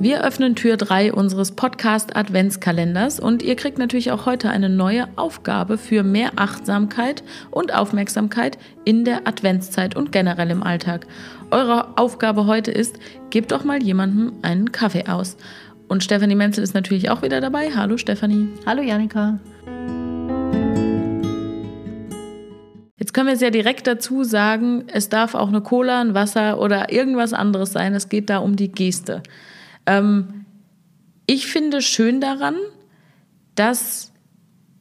Wir öffnen Tür 3 unseres Podcast Adventskalenders und ihr kriegt natürlich auch heute eine neue Aufgabe für mehr Achtsamkeit und Aufmerksamkeit in der Adventszeit und generell im Alltag. Eure Aufgabe heute ist, gebt doch mal jemandem einen Kaffee aus. Und Stefanie Menzel ist natürlich auch wieder dabei. Hallo Stefanie. Hallo Janika. Jetzt können wir es ja direkt dazu sagen, es darf auch eine Cola, ein Wasser oder irgendwas anderes sein. Es geht da um die Geste. Ähm, ich finde schön daran, dass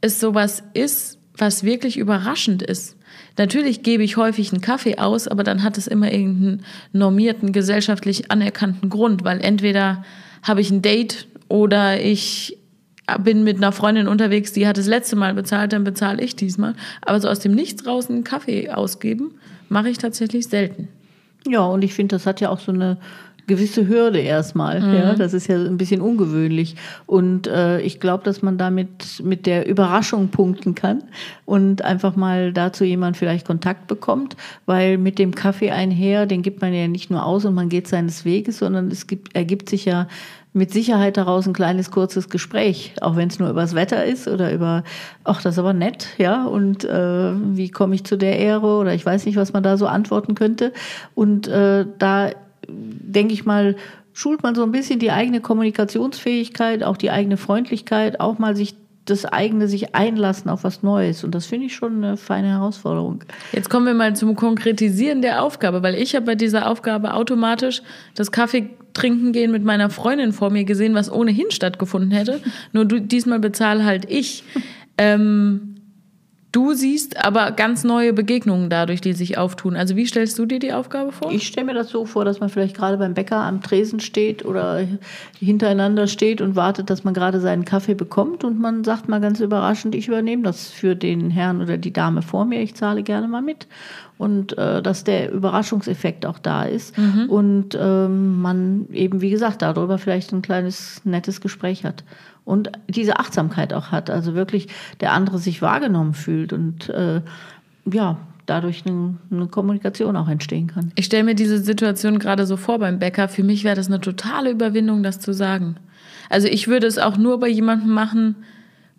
es sowas ist, was wirklich überraschend ist. Natürlich gebe ich häufig einen Kaffee aus, aber dann hat es immer irgendeinen normierten, gesellschaftlich anerkannten Grund, weil entweder habe ich ein Date oder ich bin mit einer Freundin unterwegs, die hat das letzte Mal bezahlt, dann bezahle ich diesmal. Aber so aus dem Nichts raus einen Kaffee ausgeben, mache ich tatsächlich selten. Ja, und ich finde, das hat ja auch so eine gewisse Hürde erstmal. Mhm. Ja, das ist ja ein bisschen ungewöhnlich. Und äh, ich glaube, dass man damit mit der Überraschung punkten kann und einfach mal dazu jemand vielleicht Kontakt bekommt, weil mit dem Kaffee einher, den gibt man ja nicht nur aus und man geht seines Weges, sondern es gibt, ergibt sich ja mit Sicherheit daraus ein kleines kurzes Gespräch, auch wenn es nur übers Wetter ist oder über, ach, das ist aber nett, ja, und äh, wie komme ich zu der Ehre oder ich weiß nicht, was man da so antworten könnte. Und äh, da denke ich mal, schult man so ein bisschen die eigene Kommunikationsfähigkeit, auch die eigene Freundlichkeit, auch mal sich das eigene sich einlassen auf was Neues. Und das finde ich schon eine feine Herausforderung. Jetzt kommen wir mal zum Konkretisieren der Aufgabe, weil ich habe bei dieser Aufgabe automatisch das Kaffee trinken gehen mit meiner Freundin vor mir gesehen, was ohnehin stattgefunden hätte. Nur du, diesmal bezahle halt ich. Ähm, Du siehst aber ganz neue Begegnungen dadurch, die sich auftun. Also wie stellst du dir die Aufgabe vor? Ich stelle mir das so vor, dass man vielleicht gerade beim Bäcker am Tresen steht oder hintereinander steht und wartet, dass man gerade seinen Kaffee bekommt und man sagt mal ganz überraschend, ich übernehme das für den Herrn oder die Dame vor mir, ich zahle gerne mal mit. Und äh, dass der Überraschungseffekt auch da ist mhm. und ähm, man eben, wie gesagt, darüber vielleicht ein kleines nettes Gespräch hat und diese Achtsamkeit auch hat. Also wirklich der andere sich wahrgenommen fühlt und äh, ja, dadurch eine, eine, Kommunikation auch entstehen kann. Ich stelle mir diese Situation gerade so vor beim Bäcker. Für mich wäre das eine totale Überwindung, das zu sagen. Also ich würde es auch nur bei jemandem machen,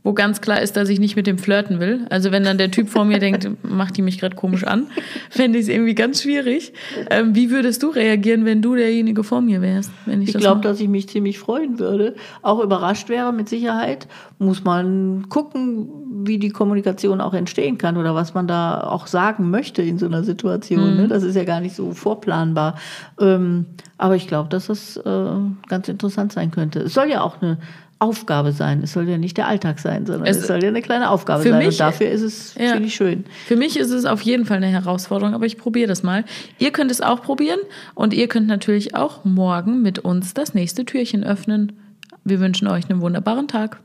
wo ganz klar ist, dass ich nicht mit dem flirten will. Also wenn dann der Typ vor mir denkt, macht die mich gerade komisch an, fände ich es irgendwie ganz schwierig. Ähm, wie würdest du reagieren, wenn du derjenige vor mir wärst? Wenn ich ich glaube, dass ich mich ziemlich freuen würde. Auch überrascht wäre mit Sicherheit. Muss man gucken, wie die Kommunikation auch entstehen kann oder was man da auch sagen möchte in so einer Situation. Mhm. Ne? Das ist ja gar nicht so vorplanbar. Ähm, aber ich glaube, dass das äh, ganz interessant sein könnte. Es soll ja auch eine Aufgabe sein. Es soll ja nicht der Alltag sein, sondern es, es soll ja eine kleine Aufgabe sein. Mich, und dafür ist es, ja, finde ich, schön. Für mich ist es auf jeden Fall eine Herausforderung, aber ich probiere das mal. Ihr könnt es auch probieren und ihr könnt natürlich auch morgen mit uns das nächste Türchen öffnen. Wir wünschen euch einen wunderbaren Tag.